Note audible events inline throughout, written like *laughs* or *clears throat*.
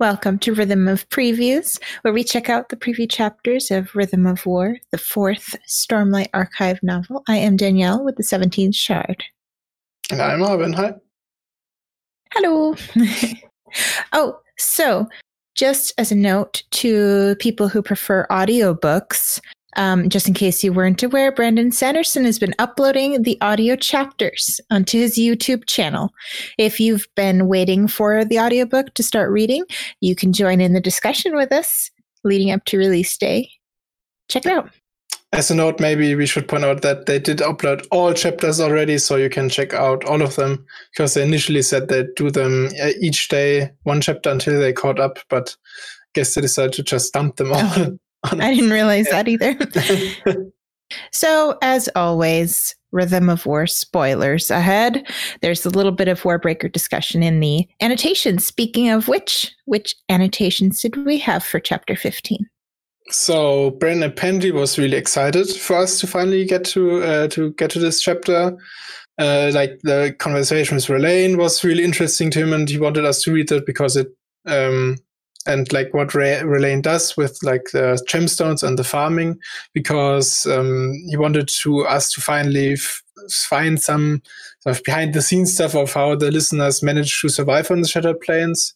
Welcome to Rhythm of Previews, where we check out the preview chapters of Rhythm of War, the fourth Stormlight Archive novel. I am Danielle with the 17th Shard. And I'm Marvin. Hi. Hello. *laughs* oh, so just as a note to people who prefer audiobooks, um, just in case you weren't aware, Brandon Sanderson has been uploading the audio chapters onto his YouTube channel. If you've been waiting for the audiobook to start reading, you can join in the discussion with us leading up to release day. Check it out. As a note, maybe we should point out that they did upload all chapters already, so you can check out all of them because they initially said they'd do them uh, each day, one chapter until they caught up, but I guess they decided to just dump them *laughs* all. I didn't realize *laughs* that either. *laughs* so, as always, Rhythm of War spoilers ahead. There's a little bit of Warbreaker discussion in the annotations. Speaking of which, which annotations did we have for chapter 15? So Brandon Appendy was really excited for us to finally get to uh, to get to this chapter. Uh, like the conversation with Rlain was really interesting to him, and he wanted us to read it because it um, and like what Rlain does with like the gemstones and the farming, because um, he wanted to us to finally f- find some sort of behind the scenes stuff of how the listeners managed to survive on the Shattered Plains.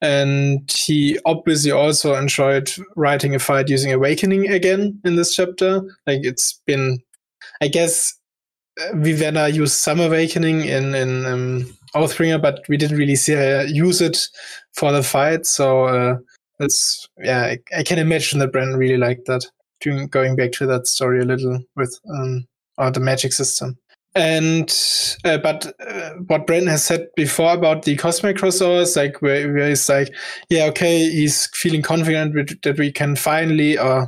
And he obviously also enjoyed writing a fight using Awakening again in this chapter. Like it's been, I guess, uh, Vivenna used some Awakening in in um, Oathbringer, but we didn't really see her use it for the fight. So uh, that's yeah, I, I, can imagine that Brandon really liked that. Doing going back to that story a little with um, or the magic system. And uh, but uh, what Brandon has said before about the cosmic crossovers, like where, where he's like, yeah, okay, he's feeling confident that we can finally or uh,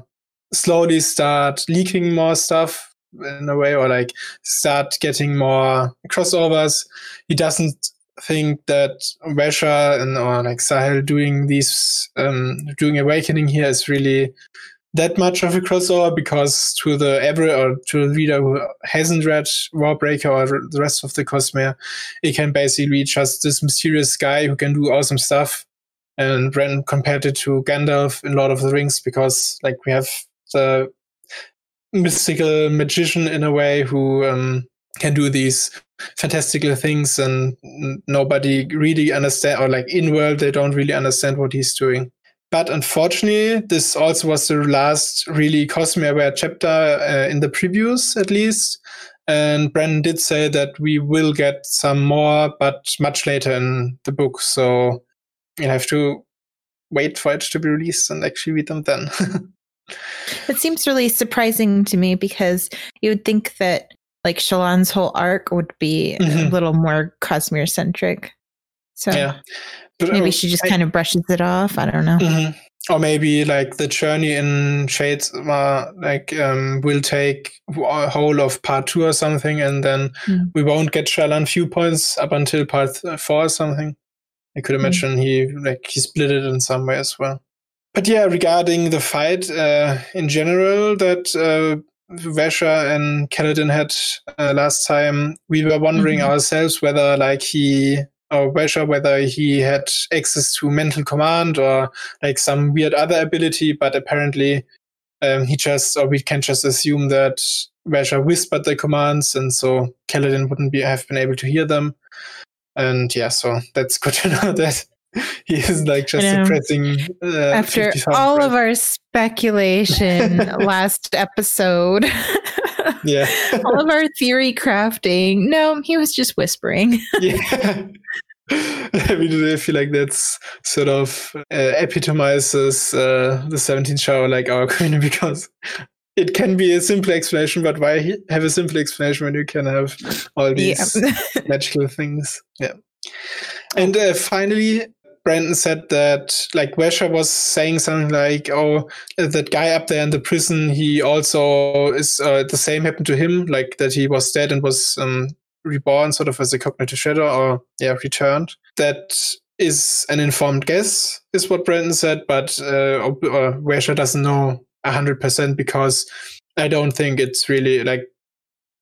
slowly start leaking more stuff in a way, or like start getting more crossovers. He doesn't think that Vasher and or like Zahel doing these um, doing awakening here is really that much of a crossover because to the every or to the reader who hasn't read Warbreaker or the rest of the Cosmere, it can basically be just this mysterious guy who can do awesome stuff. And Brandon compared it to Gandalf in Lord of the Rings because like we have the mystical magician in a way who um, can do these fantastical things and nobody really understand or like in world they don't really understand what he's doing. But unfortunately this also was the last really cosmere aware chapter uh, in the previews at least. And brandon did say that we will get some more but much later in the book. So you have to wait for it to be released and actually read them then. *laughs* It seems really surprising to me because you would think that like Shallan's whole arc would be mm-hmm. a little more Cosmere centric. So yeah. But, maybe uh, she just I, kind of brushes it off. I don't know. Mm-hmm. Or maybe like the journey in Shades uh, like um, will take a whole of part two or something, and then mm. we won't get Shallan viewpoints up until part four or something. I could mm. imagine he like he split it in some way as well but yeah, regarding the fight uh, in general that uh, Vasher and Kaladin had uh, last time, we were wondering mm-hmm. ourselves whether like he or Vasher whether he had access to mental command or like some weird other ability, but apparently um, he just or we can just assume that Vasher whispered the commands, and so Kaladin wouldn't be have been able to hear them. And yeah, so that's good *laughs* to know that *laughs* he is like just suppressing. Uh, After all of our speculation *laughs* last episode, *laughs* yeah, all of our theory crafting, no, he was just whispering. yeah. I mean, I feel like that's sort of uh, epitomizes uh, the 17th Shard, like our community, because it can be a simple explanation, but why have a simple explanation when you can have all these yeah. magical things? Yeah. And uh, finally, Brandon said that like Vasher was saying something like, "Oh, that guy up there in the prison, he also is uh, the same happened to him, like that he was dead and was um, reborn, sort of as a cognitive shadow, or yeah, returned." That is an informed guess, is what Brandon said, but uh, uh, Vasher doesn't know hundred percent because I don't think it's really like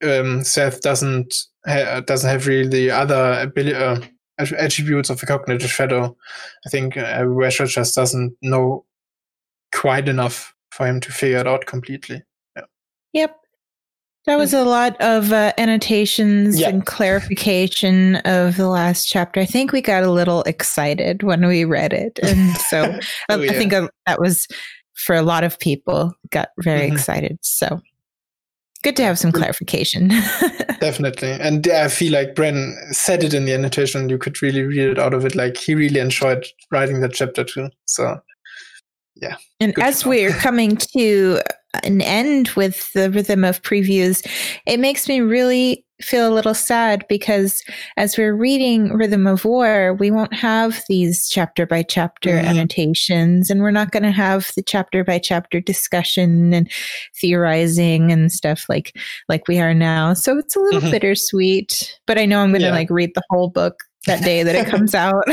um, Szeth doesn't ha- doesn't have really the other ability. Uh, attributes of a cognitive shadow. I think uh, just doesn't know quite enough for him to figure it out completely. Yeah. Yep. That was a lot of uh, annotations yeah. and clarification of the last chapter. I think we got a little excited when we read it. And *laughs* so oh, yeah. I think uh, that was for a lot of people got very mm-hmm. excited. So good to have some clarification. *laughs* Definitely. And I feel like Bren said it in the annotation. You could really read it out of it. Like he really enjoyed writing that chapter too. So yeah. And as we're coming to an end with the rhythm of previews, it makes me really feel a little sad because as we're reading Rhythm of War, we won't have these chapter by chapter mm-hmm. annotations and we're not going to have the chapter by chapter discussion and theorizing and stuff like like we are now. So it's a little mm-hmm. bittersweet, but I know I'm going to yeah. like read the whole book that day that it comes *laughs* out.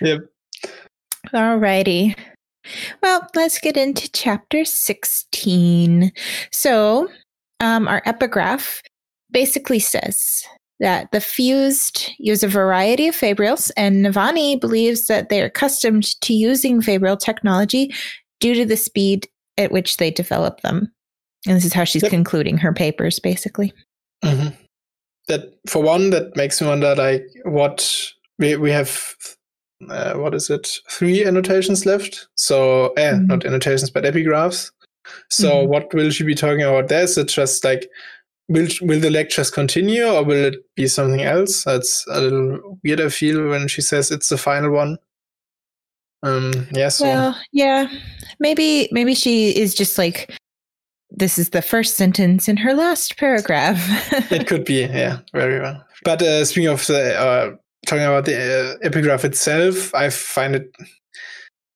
yep. Alrighty. Well, let's get into chapter 16. So, um, our epigraph basically says that the fused use a variety of fabrials, and Navani believes that they are accustomed to using fabrial technology due to the speed at which they develop them. And this is how she's yep. concluding her papers, basically. Mm-hmm. That, for one, that makes me wonder, like, what we we have uh, what is it? Three annotations left. So, eh, mm-hmm. not annotations, but epigraphs. So, mm-hmm. what will she be talking about there? Is it just like, will will the lectures continue, or will it be something else? That's a little weird. I feel when she says it's the final one. Um. Yeah. So. Well, yeah. Maybe maybe she is just like this is the first sentence in her last paragraph. *laughs* it could be, yeah, very well. But uh, speaking of the uh, talking about the uh, epigraph itself, I find it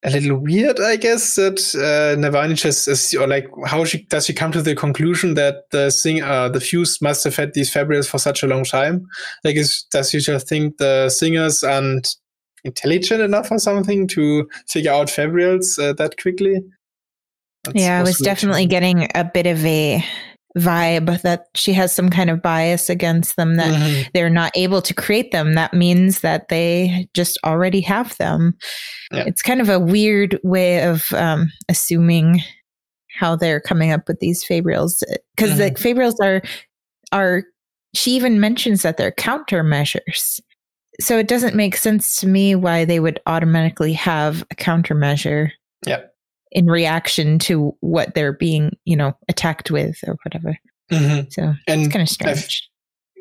a little weird, I guess, that uh, Navani just is, or like, how she does she come to the conclusion that the thing, uh, the Fused must have had these fabrials for such a long time? Like, is, does she just think the singers aren't intelligent enough or something to figure out fabrials uh, that quickly? That's yeah, I was definitely getting a bit of a vibe that she has some kind of bias against them that mm-hmm. they're not able to create them that means that they just already have them yeah. it's kind of a weird way of um, assuming how they're coming up with these fabrials because mm-hmm. the fabrials are are she even mentions that they're countermeasures so it doesn't make sense to me why they would automatically have a countermeasure yeah in reaction to what they're being, you know, attacked with or whatever. Mm-hmm. So and it's kind of strange.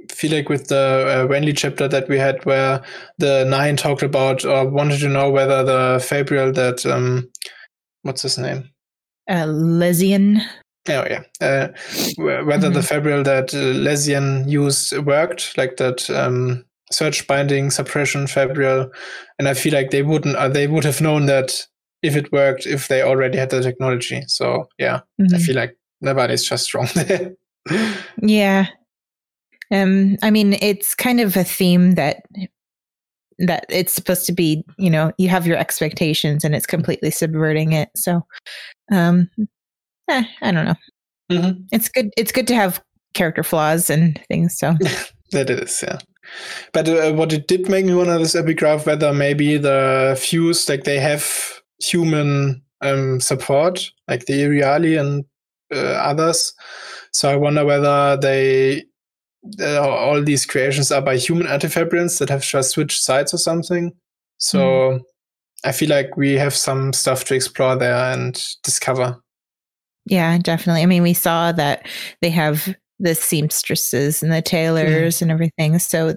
I feel like with the uh, Venli chapter that we had, where the nine talked about or wanted to know whether the Fabrial that um, what's his name? Uh, Lezian. Oh yeah, uh, whether mm-hmm. the Fabrial that uh, Lezian used worked, like that um, Surgebinding suppression Fabrial, and I feel like they wouldn't. Uh, they would have known that if it worked if they already had the technology. So yeah, mm-hmm. I feel like Navani's just wrong there. *laughs* yeah. Um, I mean, it's kind of a theme that that it's supposed to be, you know, you have your expectations and it's completely subverting it. So, um, eh, I don't know. Mm-hmm. It's good. It's good to have character flaws and things. So *laughs* that is, yeah. But uh, what it did make me wonder this epigraph whether maybe the Fused like they have human um, support, like the Iriali and uh, others. So I wonder whether they uh, all these creations are by human artifabrians that have just switched sides or something. So mm. I feel like we have some stuff to explore there and discover. Yeah, definitely. I mean, we saw that they have the seamstresses and the tailors mm. and everything. So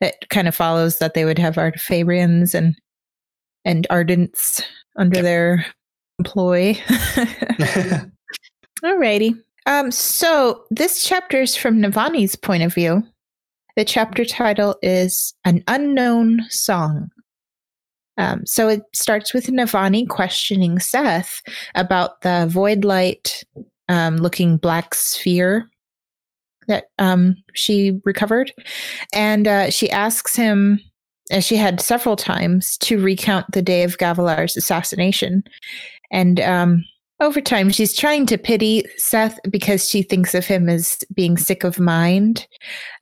it kind of follows that they would have artifabrians and and ardents under yep. their employ. *laughs* *laughs* Alrighty. Um, so this chapter is from Navani's point of view. The chapter title is An Unknown Song. Um, so it starts with Navani questioning Szeth about the void light um, looking black sphere that um, she recovered. And uh, she asks him as she had several times to recount the day of Gavilar's assassination. And um, over time, she's trying to pity Szeth because she thinks of him as being sick of mind.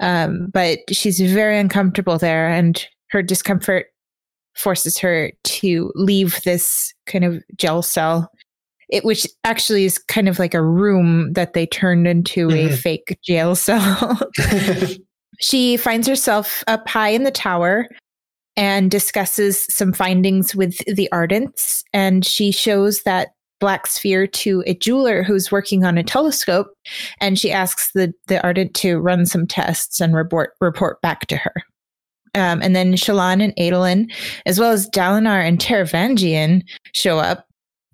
Um, but she's very uncomfortable there, and her discomfort forces her to leave this kind of jail cell. It, which actually is kind of like a room that they turned into mm-hmm. a fake jail cell. *laughs* *laughs* she finds herself up high in the tower and discusses some findings with the Ardents. And she shows that black sphere to a jeweler who's working on a telescope. And she asks the, the Ardent to run some tests and report, report back to her. Um, and then Shallan and Adolin, as well as Dalinar and Taravangian, show up,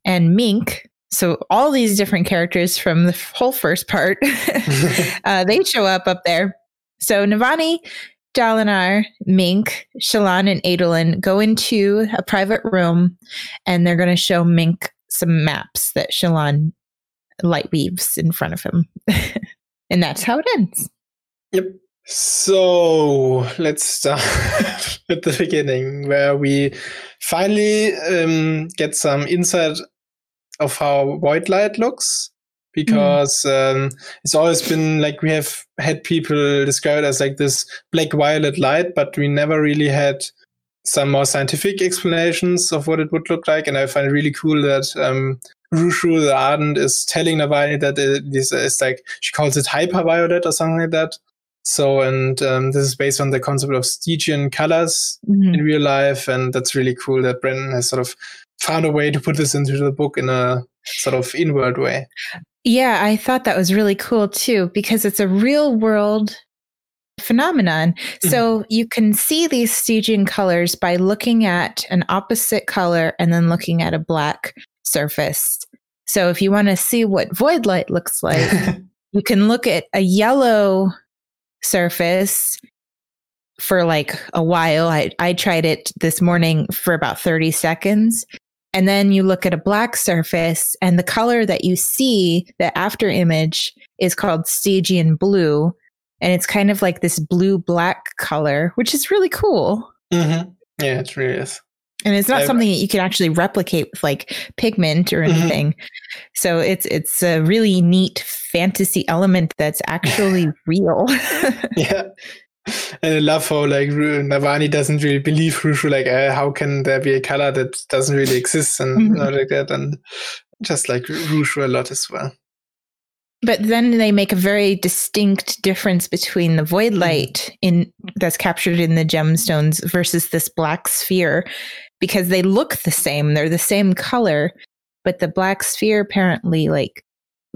and Mink. So all these different characters from the whole first part, *laughs* *laughs* uh, they show up up there. So Navani, Dalinar, Mink, Shallan, and Adolin go into a private room, and they're going to show Mink some maps that Shallan light weaves in front of him. *laughs* and that's how it ends. Yep. So let's start *laughs* at the beginning, where we finally um, get some insight of how void light looks. Because mm. um, it's always been like we have had people describe it as like this black violet light, but we never really had some more scientific explanations of what it would look like. And I find it really cool that um, Rushu the Ardent is telling Navani that it, this is like, she calls it hyperviolet or something like that. So, and um, this is based on the concept of Stygian colors mm-hmm. in real life. And that's really cool that Brandon has sort of found a way to put this into the book in a sort of inward way. Yeah, I thought that was really cool too, because it's a real world phenomenon. Mm-hmm. So you can see these Stygian colors by looking at an opposite color and then looking at a black surface. So if you want to see what void light looks like, *laughs* you can look at a yellow surface for like a while. I, I tried it this morning for about 30 seconds. And then you look at a black surface, and the color that you see, the after image, is called Stygian blue and it's kind of like this blue black color, which is really cool. Mm-hmm. Yeah, it really is. And it's not I've, something that you can actually replicate with like pigment or mm-hmm. anything. Mm-hmm. So it's it's a really neat fantasy element that's actually *laughs* real. *laughs* yeah. And I love how like Navani doesn't really believe Rushu. Like, uh, how can there be a color that doesn't really exist and mm-hmm. like that? And just like Rushu a lot as well. But then they make a very distinct difference between the void mm-hmm. light in that's captured in the gemstones versus this black sphere because they look the same. They're the same color, but the black sphere apparently like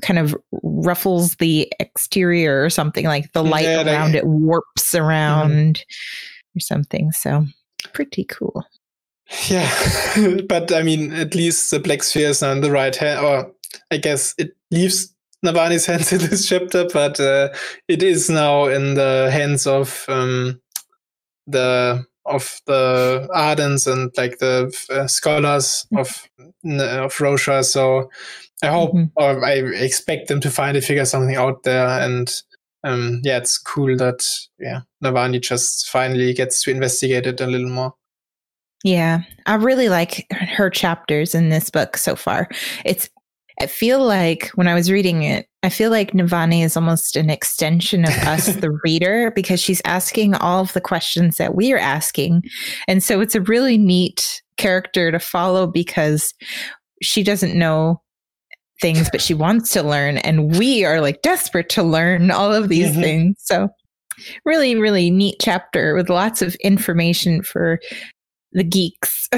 kind of ruffles the exterior or something like the light yeah, around they, it warps around mm-hmm. or something. So pretty cool. Yeah, *laughs* but I mean, at least the black sphere is on the right hand, or I guess it leaves Navani's *laughs* hands in this chapter, but uh, it is now in the hands of um, the of the Ardents and like the uh, scholars mm-hmm. of of Roshar. So I hope mm-hmm. or I expect them to finally figure something out there. And um, yeah, it's cool that yeah Navani just finally gets to investigate it a little more. Yeah, I really like her chapters in this book so far. It's I feel like when I was reading it, I feel like Navani is almost an extension of us, *laughs* the reader, because she's asking all of the questions that we are asking. And so it's a really neat character to follow because she doesn't know things, but she wants to learn. And we are like desperate to learn all of these mm-hmm. things. So, really, really neat chapter with lots of information for the geeks. *laughs*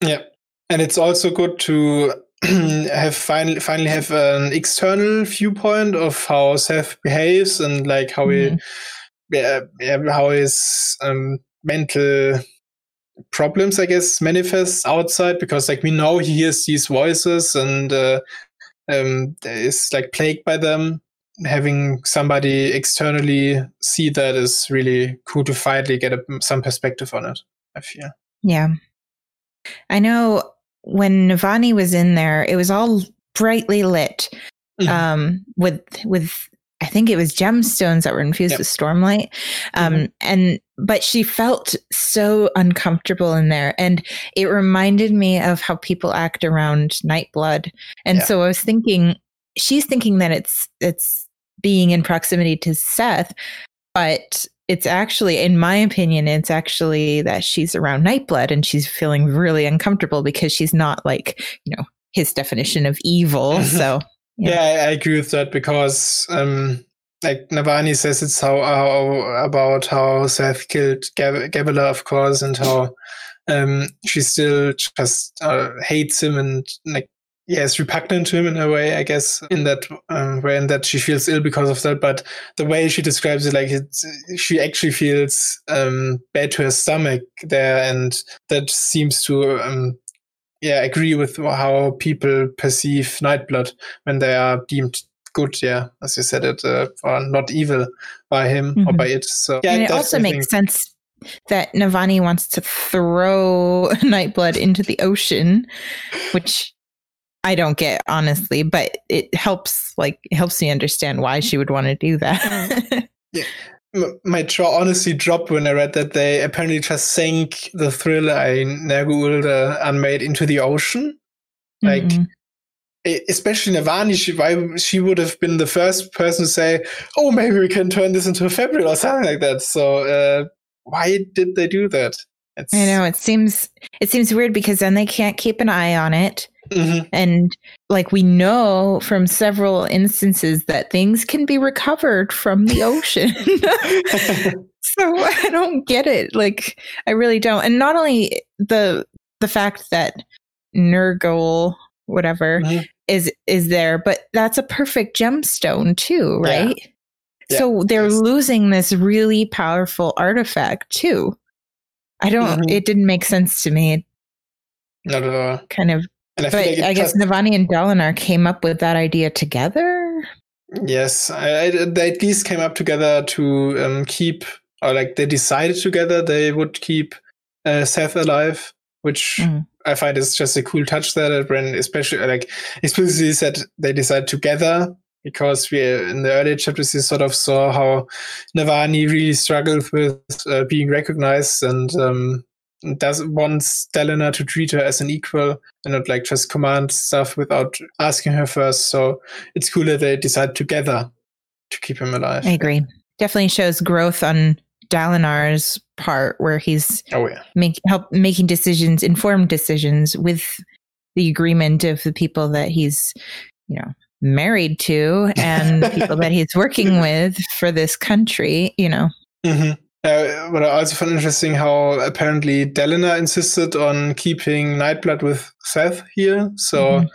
yeah. And it's also good to *clears throat* have finally finally have an external viewpoint of how Szeth behaves and like how mm-hmm. he yeah, how his um, mental problems I guess manifest outside because like we know he hears these voices and uh, um, is like plagued by them. Having somebody externally see that is really cool to finally get a, some perspective on it. I feel. Yeah, I know when Navani was in there, it was all brightly lit mm-hmm. um, with with I think it was gemstones that were infused yep. with stormlight. Um, mm-hmm. And but she felt so uncomfortable in there. And it reminded me of how people act around Nightblood. And Yeah. so I was thinking, she's thinking that it's, it's being in proximity to Szeth, but it's actually, in my opinion, it's actually that she's around Nightblood and she's feeling really uncomfortable because she's not like, you know, his definition of evil. *laughs* So, Yeah, I, I agree with that because, um, like Navani says, it's how, how about how Szeth killed Gab- Gabela, of course, and how um, she still just uh, hates him and like yeah, is repugnant to him in a way, I guess, in that um, way, and that she feels ill because of that. But the way she describes it, like it's, she actually feels um, bad to her stomach there, and that seems to um, yeah agree with how people perceive Nightblood when they are deemed good. Yeah, as you said it, uh, or not evil by him or Mhm. by it. So yeah, and it also makes sense that Navani wants to throw *laughs* Nightblood into the ocean, which I don't get honestly, but it helps like it helps me understand why she would want to do that. *laughs* m- my jaw honestly dropped when I read that they apparently just sank the thriller Ein Nergaoul the Unmade into the ocean. Like, Mhm. e- especially Navani, she, why she would have been the first person to say, "Oh, maybe we can turn this into a fabrial or something like that." So, uh, why did they do that? It's, I know it seems it seems weird because then they can't keep an eye on it. Mhm. And like we know from several instances that things can be recovered from the ocean. *laughs* so I don't get it. Like I really don't. And not only the the fact that Nergaoul, whatever, Mhm. is is there, but that's a perfect gemstone too, right? Yeah, so they're yes. losing this really powerful artifact too. I don't Mhm. it didn't make sense to me. Not at all. kind of And I but like I guess Navani and Dalinar came up with that idea together. Yes, I, I, they at least came up together to um, keep, or like they decided together they would keep uh, Szeth alive, which Mhm. I find is just a cool touch there. That Bren, especially like explicitly said they decided together because we in the earlier chapters we sort of saw how Navani really struggled with uh, being recognized and um, does wants Dalinar to treat her as an equal and not like just command stuff without asking her first. So it's cool that they decide together to keep him alive. I agree. Definitely shows growth on Dalinar's part where he's Oh yeah, make help making decisions, informed decisions with the agreement of the people that he's, you know, married to and *laughs* people that he's working *laughs* with for this country, you know. hmm Uh, but I also found interesting how apparently Dalinar insisted on keeping Nightblood with Szeth here. So Mhm.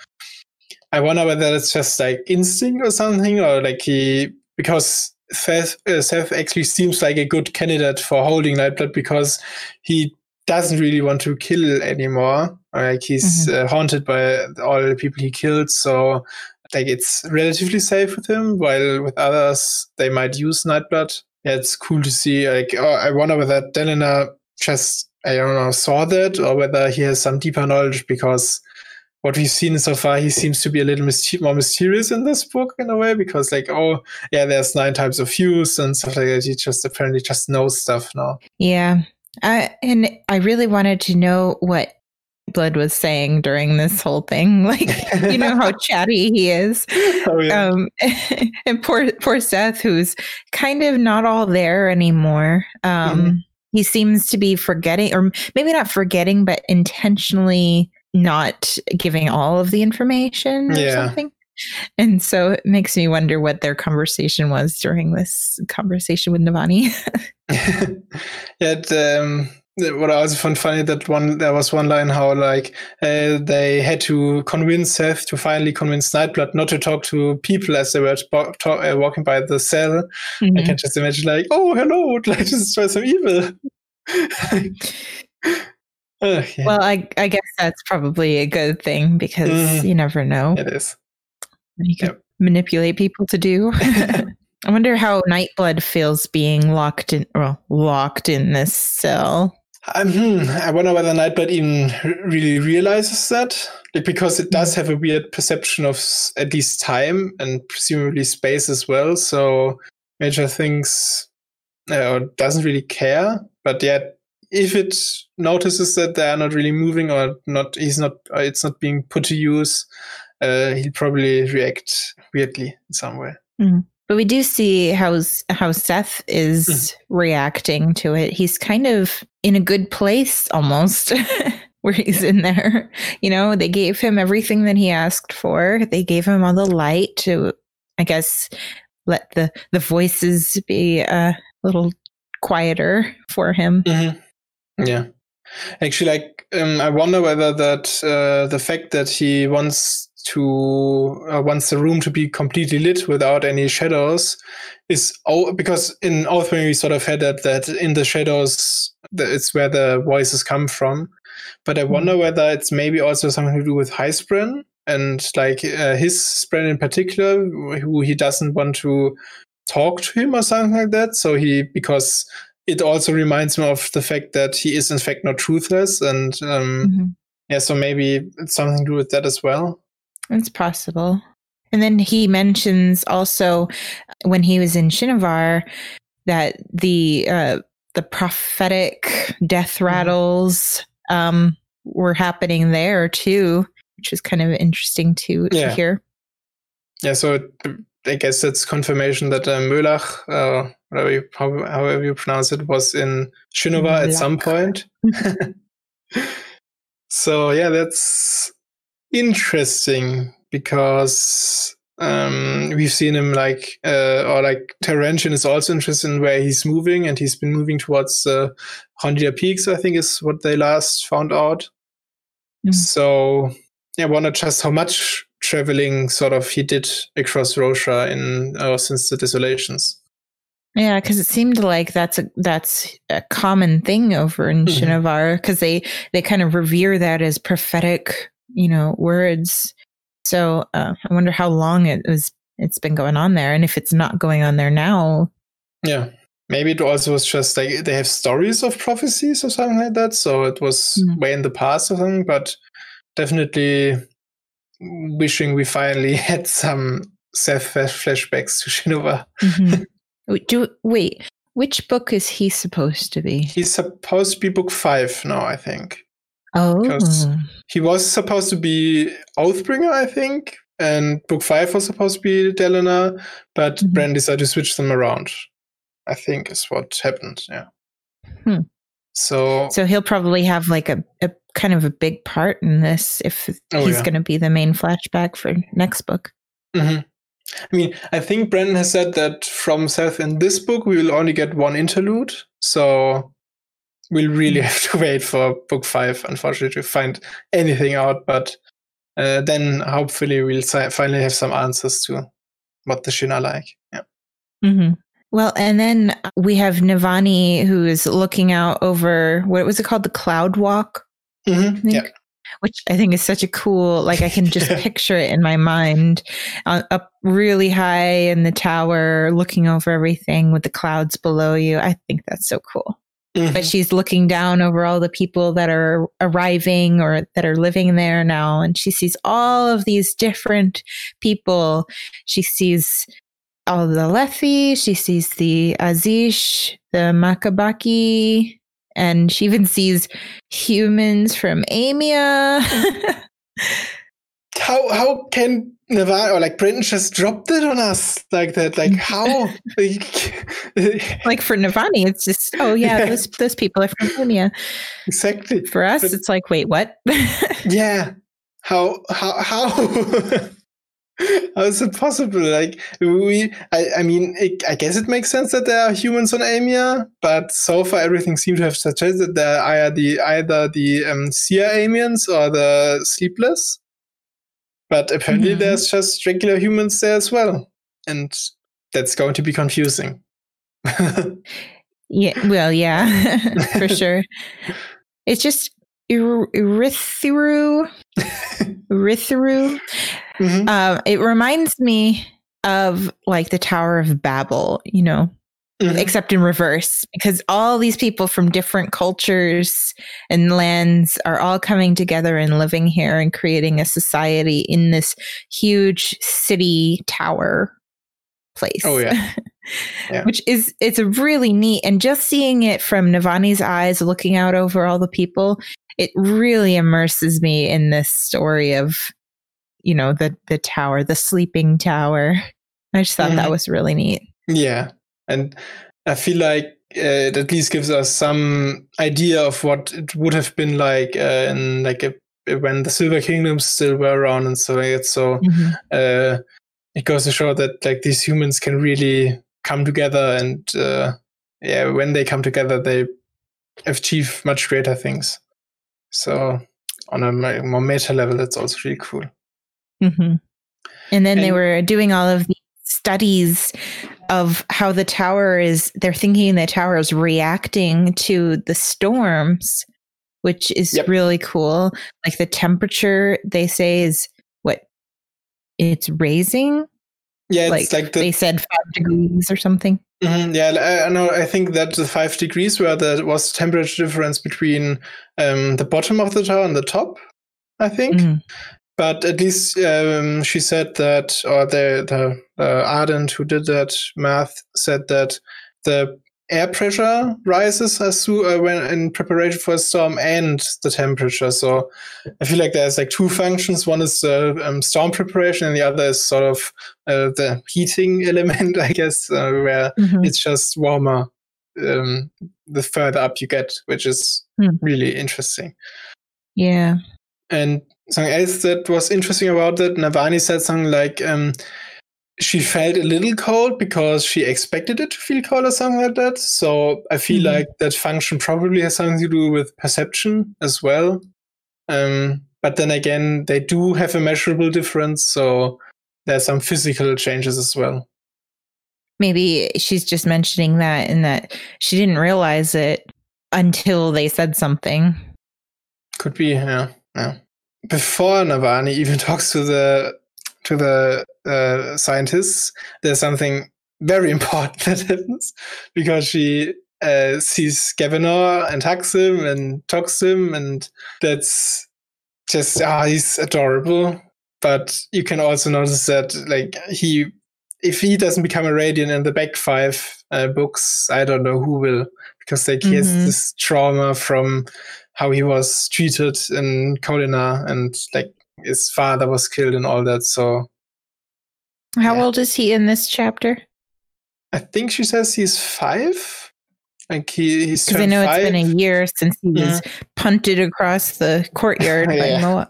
I wonder whether it's just like instinct or something, or like he because Szeth, uh, Szeth actually seems like a good candidate for holding Nightblood because he doesn't really want to kill anymore. Like he's uh, haunted by all the people he killed, so like it's relatively safe with him. While with others, they might use Nightblood. Yeah, it's cool to see. Like oh, I wonder whether Dalinar just I don't know saw that or whether he has some deeper knowledge because what we've seen so far, he seems to be a little myster- more mysterious in this book in a way because, like, oh, yeah, there's nine types of Fused and stuff like that. He just apparently just knows stuff now. Yeah. I, and I really wanted to know what Blood was saying during this whole thing. *laughs* Like, you know how *laughs* chatty he is. oh, yeah. Um, *laughs* and poor, poor Szeth, who's kind of not all there anymore. Um, Mhm. He seems to be forgetting, or maybe not forgetting, but intentionally not giving all of the information or Yeah. something. And so it makes me wonder what their conversation was during this conversation with Navani. yeah, it, um, what I also found funny that one there was one line how like uh, they had to convince Szeth to finally convince Nightblood not to talk to people as they were bo- talk, uh, walking by the cell. I Mhm. can just imagine like, oh hello, let's just try some evil. Uh, *laughs* yeah, Well, I I guess that's probably a good thing because Mhm. you never know. it is. You can Yep. manipulate people to do. *laughs* I wonder how Nightblood feels being locked in well, locked in this cell. Um, hmm, I wonder whether Nightblood even really realizes that, like, because it does have a weird perception of at least time and presumably space as well. So Major thinks uh, doesn't really care. But yet, if it notices that they are not really moving or not, he's not, uh, it's not being put to use, uh, he'll probably react weirdly in some way. Mm-hmm. But we do see how how Szeth is mm. reacting to it. He's kind of in a good place almost. *laughs* where he's in there. You know, they gave him everything that he asked for. They gave him all the light to, I guess, let the the voices be a little quieter for him. Mm-hmm. Yeah, actually, like um, I wonder whether that uh, the fact that he wants to uh, wants the room to be completely lit without any shadows is oh because in Oathbringer we sort of had that that in the shadows it's where the voices come from but I wonder mm-hmm. whether it's maybe also something to do with Highspren and like uh, his Spren in particular, who he doesn't want to talk to him or something like that. So he, because it also reminds me of the fact that he is in fact not truthless. And um, mm-hmm. yeah, so maybe it's something to do with that as well. It's possible. And then he mentions also when he was in Shinovar that the uh, the prophetic death mm-hmm. rattles um, were happening there too, which is kind of interesting to, yeah. to hear. Yeah, so I guess it's confirmation that uh, Moelach, uh, whatever you, however you pronounce it, was in Shinovar at some point. *laughs* *laughs* so yeah, that's interesting because um, we've seen him like, uh, or like Taravangian is also interested in where he's moving, and he's been moving towards the uh, Peaks, I think is what they last found out. Mm. So, yeah, I wonder just how much traveling sort of he did across Roshar in uh, since the desolations. Yeah, because it seemed like that's a that's a common thing over in mm-hmm. Shinovar because they they kind of revere that as prophetic, you know, words so uh, I wonder how long it was. It's been going on there, and if it's not going on there now. Yeah, maybe it also was just like they have stories of prophecies or something like that. So it was mm. way in the past or something. But definitely wishing we finally *laughs* had some Szeth flashbacks to Shinovar. Mm-hmm. *laughs* Do wait, which book is he supposed to be? He's supposed to be book five now, I think. Oh. Because he was supposed to be Oathbringer, I think, and book five was supposed to be Dalinar, but mm-hmm. Brand decided to switch them around. I think is what happened. Yeah. Hmm. So, so he'll probably have like a, a kind of a big part in this if oh, he's yeah. going to be the main flashback for next book. Mm-hmm. I mean, I think Brandon has said that from Szeth in this book we will only get one interlude. So we'll really *laughs* have to wait for book five, unfortunately, to find anything out. But uh, then hopefully we'll finally have some answers to what the Shin are like. Yeah. Mm-hmm. Well, and then we have Navani who is looking out over what was it called? The Cloud Walk. Mm-hmm. Yeah. Which I think is such a cool, like I can just *laughs* picture it in my mind, uh, up really high in the tower, looking over everything with the clouds below you. I think that's so cool. Mm-hmm. But she's looking down over all the people that are arriving or that are living there now. And she sees all of these different people. She sees all the Alethi, she sees the Azish, the Makabaki, and she even sees humans from Aimia. *laughs* how how can Nevada or like Brandon just dropped it on us like that? Like *laughs* how? like for Navani, it's just oh yeah, yeah. Those, those people are from India. Exactly. For us, but, it's like wait, what? *laughs* yeah. How how how? *laughs* How is it possible? Like we, I, I mean, it, I guess it makes sense that there are humans on Aimia, but so far everything seems to have suggested that there are either the either the um, Siah Aimians or the Sleepless. But apparently mm-hmm. there's just regular humans there as well. And that's going to be confusing. yeah, *laughs* well, yeah, *laughs* for sure. It's just Urithiru. Urithiru. Mm-hmm. Uh, it reminds me of like the Tower of Babel, you know, mm-hmm. except in reverse, because all these people from different cultures and lands are all coming together and living here and creating a society in this huge city tower place. Oh, yeah. *laughs* yeah. which is it's really neat. And just seeing it from Navani's eyes, looking out over all the people, it really immerses me in this story of, you know, the the tower, the sleeping tower. I just thought mm-hmm. that was really neat. Yeah, and I feel like uh, it at least gives us some idea of what it would have been like uh, in like a, when the Silver Kingdoms still were around and so like So mm-hmm. uh, it goes to show that like these humans can really come together, and uh, yeah, when they come together, they achieve much greater things. So on a more meta level, that's also really cool. Mm-hmm. And then and, they were doing all of the studies of how the tower is they're thinking the tower is reacting to the storms which is yep. really cool like the temperature they say is what it's raising yeah like, like the, they said five degrees or something mm-hmm, yeah i know i think that the five degrees where there was the temperature difference between um, the bottom of the tower and the top i think mm-hmm. But at least um, she said that, or the the uh, Ardent who did that math said that the air pressure rises as uh, when in preparation for a storm and the temperature. So I feel like there's like two functions. One is the um, storm preparation, and the other is sort of uh, the heating *laughs* element, I guess, uh, where mm-hmm. it's just warmer um, the further up you get, which is mm. really interesting. Yeah. And something else that was interesting about that, Navani said something like um, she felt a little cold because she expected it to feel cold or something like that. So I feel mm-hmm. like that function probably has something to do with perception as well. Um, but then again, they do have a measurable difference, so there's some physical changes as well. Maybe she's just mentioning that and that she didn't realize it until they said something. Could be, yeah, yeah before Navani even *laughs* talks to the to the uh, scientists, there's something very *laughs* important that happens because she uh, sees Gavinor and hugs him and talks to him, and that's just ah, he's adorable. But you can also notice that like he, if he doesn't become a Radiant in the back five uh, books, I don't know who will because like he mm-hmm. has this trauma from how he was treated in Kholinar and like his father was killed and all that. So, how yeah. old is he in this chapter? I think she says he's five. Like he, he's because I know five. it's been a year since he yeah. was mm. punted across the courtyard *laughs* by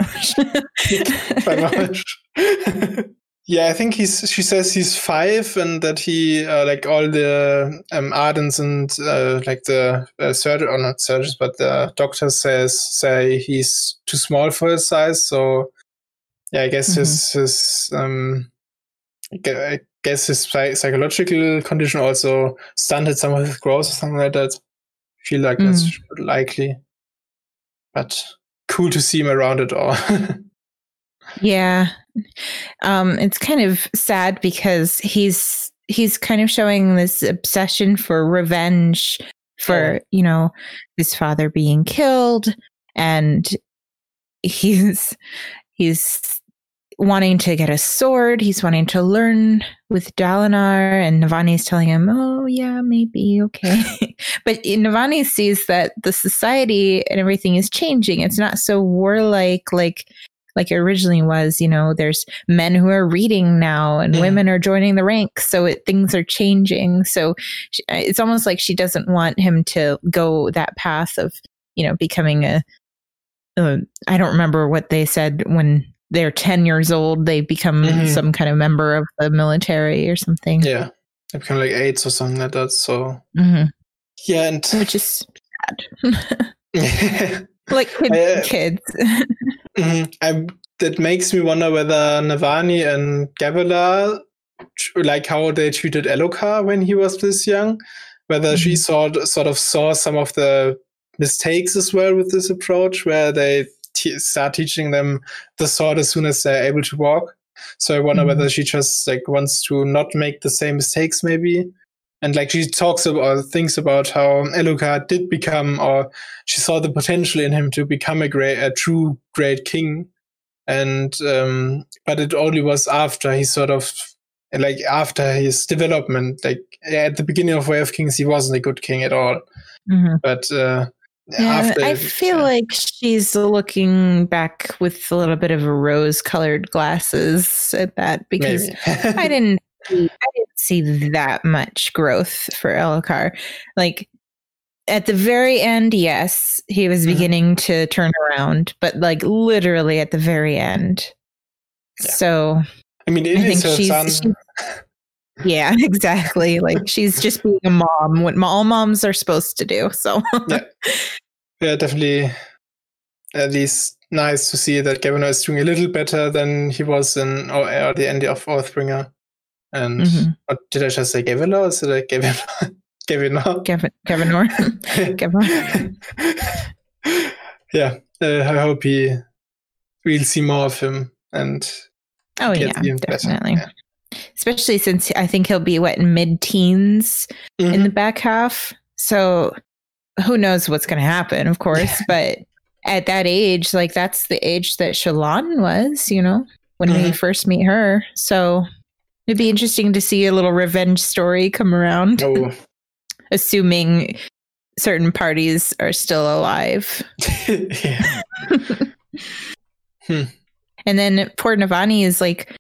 *laughs* By *laughs* Yeah, I think he's. She says he's five, and that he uh, like all the um, Ardents and uh, like the uh, surgeon or not surgeons, but the doctors says say he's too small for his size. So yeah, I guess mm-hmm. his his um, I guess his psychological condition also stunted some of his growth or something like that. I feel like mm. that's likely, but cool to see him around it all. *laughs* Yeah. Um, it's kind of sad because he's he's kind of showing this obsession for revenge for, you know, his father being killed and he's he's wanting to get a sword. He's wanting to learn with Dalinar, and Navani's telling him, "Oh, yeah, maybe okay." *laughs* but Navani sees that the society and everything is changing. It's not so warlike like like it originally was. You know, there's men who are reading now and women are joining the ranks. So it, things are changing. So she, it's almost like she doesn't want him to go that path of, you know, becoming a. Uh, don't remember what they said when they're 10 years old, they become mm-hmm. some kind of member of the military or something. Yeah. They become like aides or something like that. So, mm-hmm. yeah. And which is sad. *laughs* *laughs* like kids. Uh, kids. *laughs* mm-hmm. I, that makes me wonder whether Navani and Gavilar, like how they treated Elhokar when he was this young, whether mm-hmm. she sort sort of saw some of the mistakes as well with this approach, where they t- start teaching them the sword as soon as they're able to walk. So I wonder mm-hmm. whether she just like wants to not make the same mistakes, maybe, and like she talks about or thinks about how Elhokar did become or she saw the potential in him to become a great a true great king and um but it only was after he sort of like after his development. Like at the beginning of Way of Kings, he wasn't a good king at all. Mm-hmm. But uh, Yeah, after, I feel yeah. like she's looking back with a little bit of rose-colored glasses at that because. *laughs* I didn't see, I didn't see that much growth for Elhokar. Like at the very end, yes, he was Mhm. beginning to turn around, but like literally at the very end. Yeah. So I mean, it I is think her she's, son. she's- yeah, *laughs* exactly. Like she's just being a mom, what all moms are supposed to do. So Yeah. yeah, definitely. At least nice to see that Gavin is doing a little better than he was in or, or the end of Oathbringer. And Mhm. what did I just say? Gavin or did I Gavin? Gavin *laughs* Kevin Kevin Orr. *laughs* Kevin. *laughs* yeah, uh, I hope he we'll see more of him and Oh yeah, definitely. yeah. Especially since I think he'll be what in mid-teens in Mhm. the back half. So who knows what's going to happen, of course. but at that age, like that's the age that Shallan was, you know, when we Mhm. first meet her. So it'd be interesting to see a little revenge story come around, oh *laughs* assuming certain parties are still alive. *laughs* yeah. Hmm. And then poor Navani is like,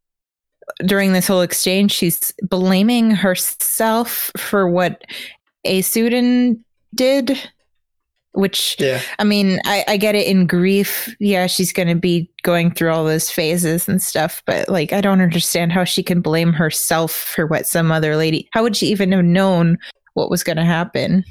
during this whole exchange, she's blaming herself for what Aesudan did. Which, yeah. I mean, I, I get it in grief. Yeah, she's going to be going through all those phases and stuff. But like, I don't understand how she can blame herself for what some other lady. How would she even have known what was going to happen?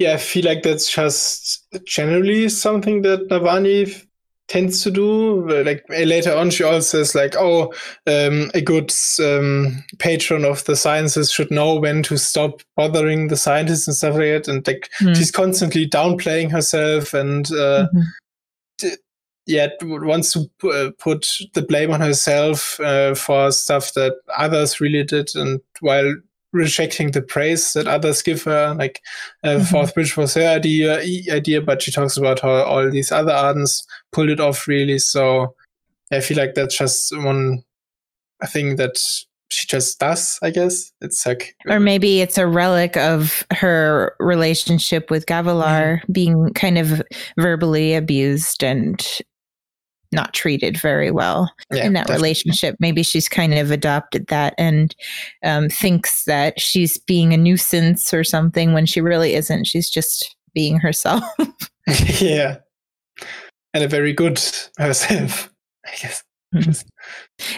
Yeah, I feel like that's just generally something that Navani tends to do. Like uh, later on, she also says like, "Oh, um, a good um, patron of the sciences should know when to stop bothering the scientists and stuff like that." And like, Hmm. she's constantly downplaying herself and. Uh, Mhm. yeah, w- wants to uh, put the blame on herself uh, for stuff that others really did, and while rejecting the praise that others give her, like uh, Mhm. Fourth Bridge was her idea, idea, but she talks about how all these other artists pulled it off really. So I feel like that's just one thing that she just does. I guess it's like Or maybe it's a relic of her relationship with Gavilar being kind of verbally abused and not treated very well yeah, in that definitely. relationship. Maybe she's kind of adopted that and um, thinks that she's being a nuisance or something when she really isn't. She's just being herself. *laughs* *laughs* yeah, and a very good herself, I guess.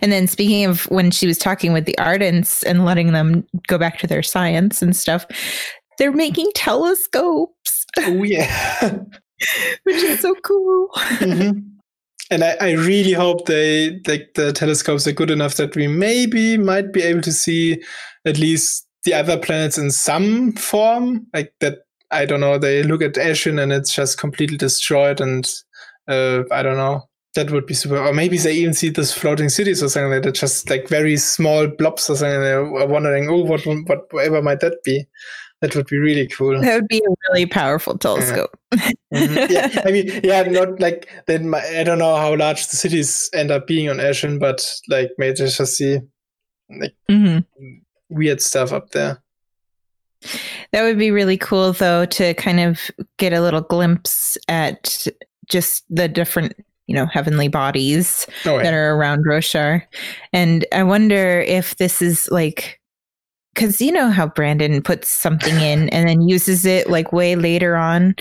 and then speaking of when she was talking with the Ardents and letting them go back to their science and stuff, they're making telescopes, Oh yeah. *laughs* which is so cool. Mhm. And I, I really hope they like the telescopes are good enough that we maybe might be able to see at least the other planets in some form. Like that I don't know, they look at Ashyn and it's just completely destroyed and uh, I don't know. That would be super. Or maybe they even see this floating cities or something like that, just like very small blobs or something. They're wondering, oh, what, what, whatever might that be? That would be really cool. That would be a really powerful telescope. Mhm. *laughs* yeah, I mean, yeah, not like then. my- I don't know how large the cities end up being on Ashyn, but like maybe just see like Mhm. weird stuff up there. That would be really cool, though, to kind of get a little glimpse at just the different, you know, heavenly bodies Oh, that are around Roshar. And I wonder if this is like, because you know how Brandon puts something in and then uses it like way later on.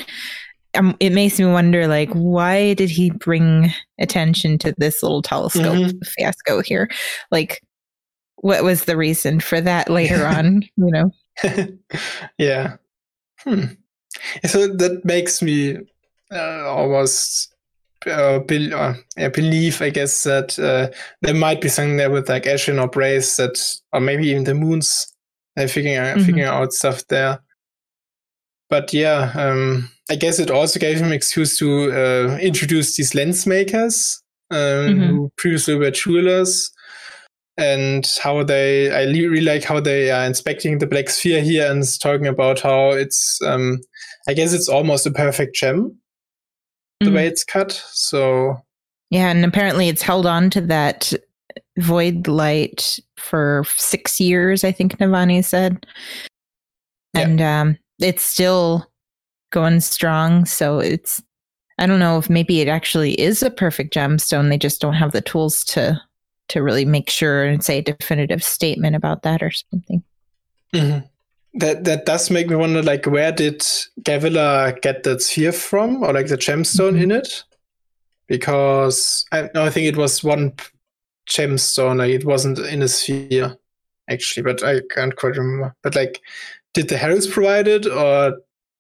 Um, it makes me wonder, like, why did he bring attention to this little telescope Mhm. fiasco here? Like, what was the reason for that later on? You know? *laughs* yeah. Hmm. So that makes me uh, almost uh, bel uh, believe, I guess, that uh, there might be something there with like Ashyn or Braize that, or maybe even the moons. They're figuring out, Mhm. figuring out stuff there. But yeah, um, I guess it also gave him excuse to uh, introduce these lens makers um, Mhm. who previously were jewelers and how they I really like how they are inspecting the black sphere here and talking about how it's um I guess it's almost a perfect gem the Mhm. way it's cut so Yeah, and apparently it's held on to that void light for six years, I think Navani said. Yeah. And um, it's still going strong. So it's, I don't know if maybe it actually is a perfect gemstone. They just don't have the tools to to really make sure and say a definitive statement about that or something. Mhm. That that does make me wonder, like, where did Gavilar get that sphere from, or like the gemstone Mhm. in it? Because I, no, I think it was one gemstone, like it wasn't in a sphere, actually, but I can't quite remember. But like, did the Harris provide it, or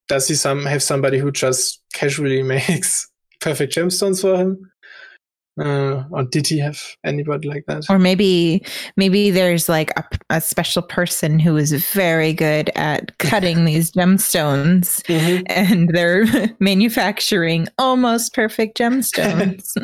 does he some have somebody who just casually *laughs* makes perfect gemstones for him? Uh, or did he have anybody like that? Or maybe maybe there's like a, a special person who is very good at *laughs* cutting these gemstones Mhm. and they're *laughs* manufacturing almost perfect gemstones.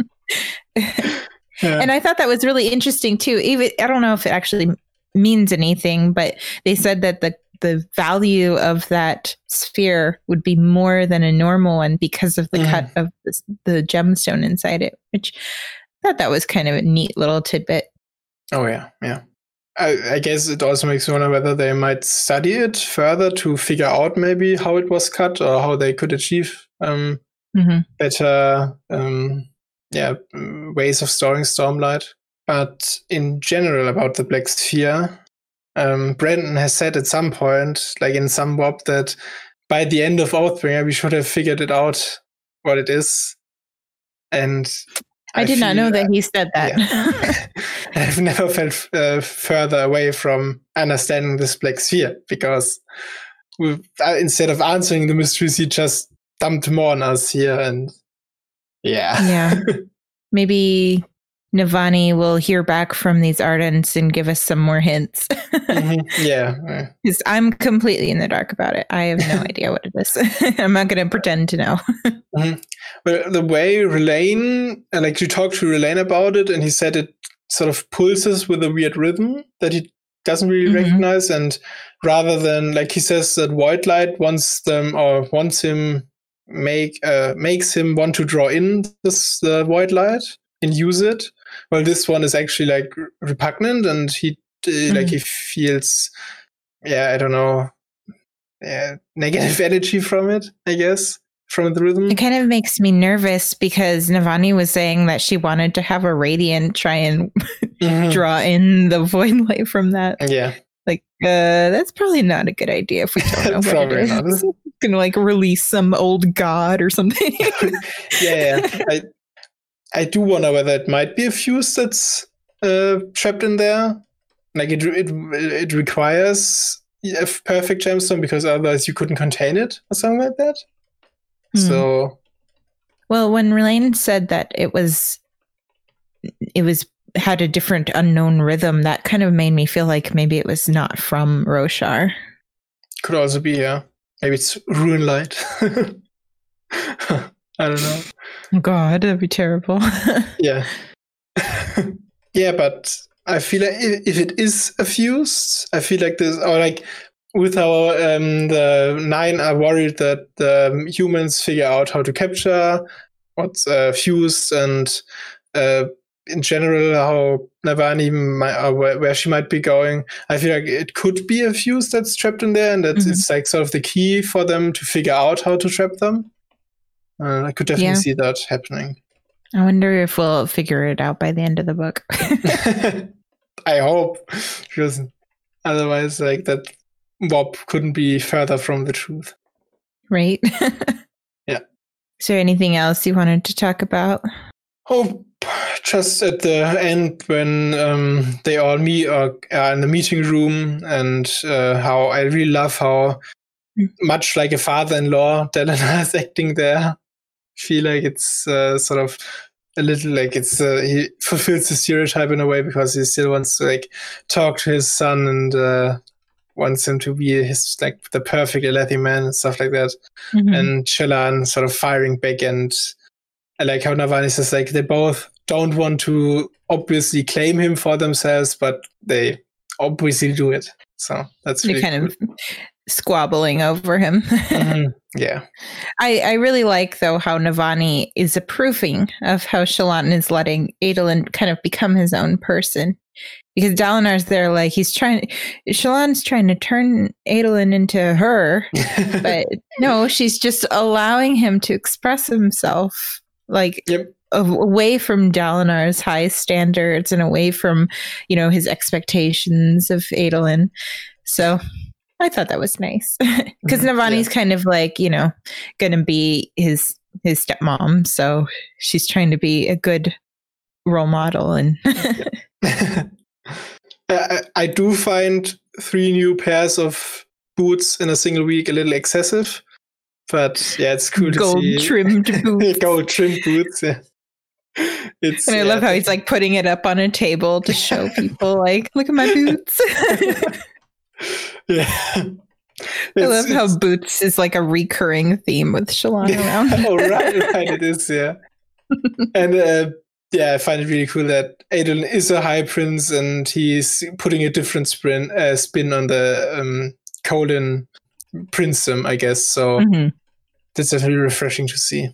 Yeah. and I thought that was really interesting too. Even I don't know if it actually means anything, but they said that the the value of that sphere would be more than a normal one because of the Mhm. cut of the, the gemstone inside it, which I thought that was kind of a neat little tidbit. Oh yeah, yeah. I, I guess it also makes me wonder whether they might study it further to figure out maybe how it was cut or how they could achieve um, hmm better um, yeah ways of storing stormlight. But in general about the Black Sphere, um, Brandon has said at some point, like in some WoB, that by the end of Oathbringer we should have figured it out what it is. And I, did not know feel- that he said that. *laughs* I've never felt uh, further away from understanding this black sphere because with, uh, instead of answering the mysteries, he just dumped more on us here. And yeah, yeah. Maybe Navani will hear back from these ardents and give us some more hints. *laughs* Mhm. yeah, Because I'm completely in the dark about it. I have no *laughs* idea what it is. *laughs* I'm not going to pretend to know. But the way Rlain, like you talked to Rlain about it, and he said it sort of pulses with a weird rhythm that he doesn't really Mhm. recognize. And rather than like he says that White Light wants them or wants him make uh, makes him want to draw in this the Void Light and use it. Well, this one is actually like repugnant, and he uh, like Mhm. he feels, yeah, I don't know, yeah, negative *laughs* energy from it. I guess from the rhythm. It kind of makes me nervous because Navani was saying that she wanted to have a radiant try and *laughs* Mhm. draw in the void light from that. Yeah, Like, uh, that's probably not a good idea if we don't know *laughs* what Probably not. Is. Gonna like release some old god or something. *laughs* yeah, yeah. I I do wonder whether it might be a Fused that's uh, trapped in there. Like it it it requires a perfect gemstone because otherwise you couldn't contain it or something like that. Hmm. So Well, when Rlain said that it was, it was had a different unknown rhythm, that kind of made me feel like maybe it was not from Roshar. could also be yeah. Maybe it's ruin light. *laughs* I don't know. Oh God, that'd be terrible. *laughs* Yeah. *laughs* yeah, but I feel like if, it is a Fused, I feel like this, or like with our um, the nine are worried that the humans figure out how to capture what's uh, fused and uh, in general how Navani might, or where, where she might be going. I feel like it could be a Fused that's trapped in there, and that Mhm. it's like sort of the key for them to figure out how to trap them. Uh, I could definitely Yeah. see that happening. I wonder if we'll figure it out by the end of the book. *laughs* *laughs* I hope, because otherwise, like that WoB couldn't be further from the truth. right? *laughs* Yeah. Is there anything else you wanted to talk about? Oh, just at the end when um, they all meet or are in the meeting room, and uh, how I really love how much like a father-in-law *laughs* Dalinar is acting there. I Feel like it's uh, sort of a little like it's uh, he fulfills the stereotype in a way because he still wants to like talk to his son and uh, wants him to be his like the perfect Alethi man and stuff like that. Mhm. and Shallan sort of firing back and I like how Navani says like they both don't want to obviously claim him for themselves, but they obviously do it. So that's They're really kind of squabbling over him. cool. Mhm. *laughs* yeah. I, I really like though how Navani is approving of how Shallan is letting Adolin kind of become his own person. because Dalinar's there, like he's trying. Shallan's trying to turn Adolin into her, *laughs* but no, she's just allowing him to express himself, like Yep. away from Dalinar's high standards and away from, you know, his expectations of Adolin. So I thought that was nice. *laughs* Because Mhm, Navani's kind of like, you know, gonna be his his stepmom, so she's trying to be a good role model and *laughs* *laughs* I, I do find three new pairs of boots in a single week a little excessive, but yeah, it's cool to gold see. trimmed *laughs* boots. gold trimmed boots. Yeah. It's, And I yeah, love how he's like putting it up on a table to show *laughs* people, like, look at my boots. *laughs* yeah. I love how boots is like a recurring theme with Shallan around. oh, right, right, it is, yeah. and uh, yeah, I find it really cool that Adolin is a high prince and he's putting a different spin, uh, spin on the um, Kholin princedom, I guess. So Mhm. that's definitely refreshing to see.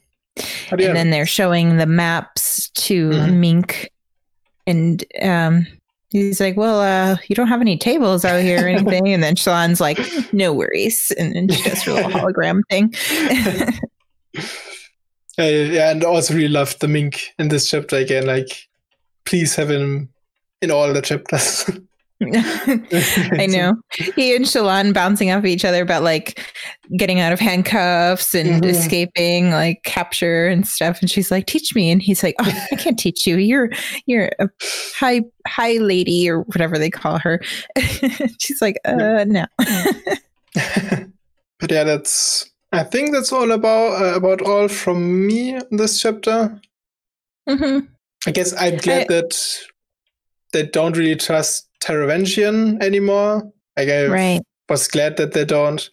But yeah, And then they're showing the maps to Mhm. Mink, and um, he's like, "Well, uh, you don't have any tables out here or *laughs* anything." and then Shallan's like, "No worries," and then she does her little *laughs* hologram thing. *laughs* uh, yeah, and also really loved the mink in this chapter again. Like, please have him in all the chapters. *laughs* I know. He and Shallan bouncing off each other about like getting out of handcuffs and Mhm. escaping like capture and stuff. And she's like, "Teach me." And he's like, oh, "I can't teach you. You're you're a high high lady or whatever they call her." *laughs* she's like, "Uh, no." *laughs* but yeah, that's. I think that's all about uh, about all from me in this chapter. hmm I guess I'm glad I- that they don't really trust Taravangian anymore. Like I Right. was glad that they don't.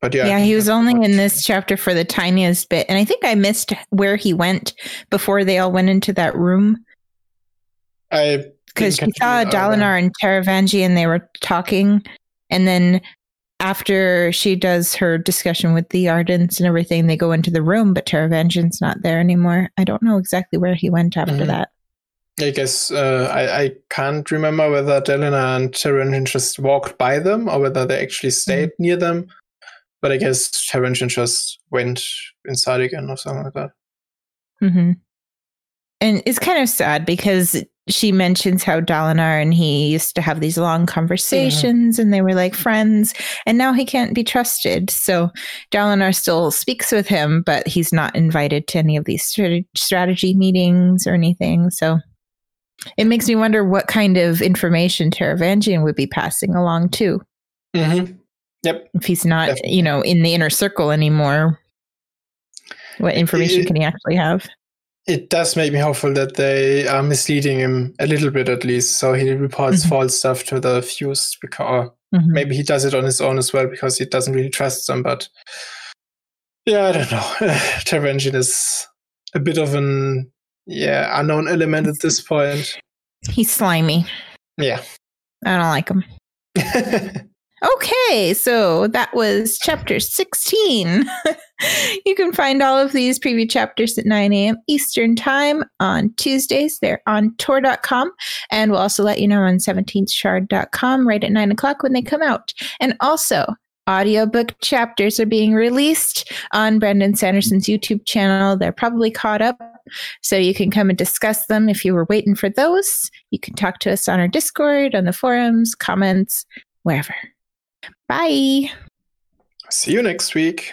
But yeah, Yeah, he was only in this chapter for the tiniest bit, and I think I missed where he went before they all went into that room. I because she saw. Dalinar and Taravangi and they were talking. And then after she does her discussion with the Ardents and everything, they go into the room, but Taravangian's not there anymore. I don't know exactly where he went after Mhm. that. I guess uh, I, I can't remember whether Dalinar and Taravangian just walked by them or whether they actually stayed near them. But I guess Taravangian just went inside again or something like that. hmm And it's kind of sad because she mentions how Dalinar and he used to have these long conversations and they were like friends, and now he can't be trusted. So Dalinar still speaks with him, but he's not invited to any of these strategy meetings or anything. So it makes me wonder what kind of information Taravangian would be passing along too. Mm-hmm. Yep. If he's not, Definitely. you know, in the inner circle anymore, what information it- can he actually have? It does make me hopeful that they are misleading him a little bit at least. So he reports Mhm. false stuff to the Fused because Mhm. maybe he does it on his own as well because he doesn't really trust them. But yeah, I don't know. *sighs* Taravangian is a bit of an yeah unknown element at this point. He's slimy. Yeah. I don't like him. *laughs* Okay, so that was chapter 16. *laughs* you can find all of these preview chapters at 9 a.m. Eastern Time on Tuesdays. They're on Tor.com. And we'll also let you know on 17thshard.com right at 9 o'clock when they come out. And also, audiobook chapters are being released on Brandon Sanderson's YouTube channel. They're probably caught up. So you can come and discuss them if you were waiting for those. You can talk to us on our Discord, on the forums, comments, wherever. Bye. See you next week.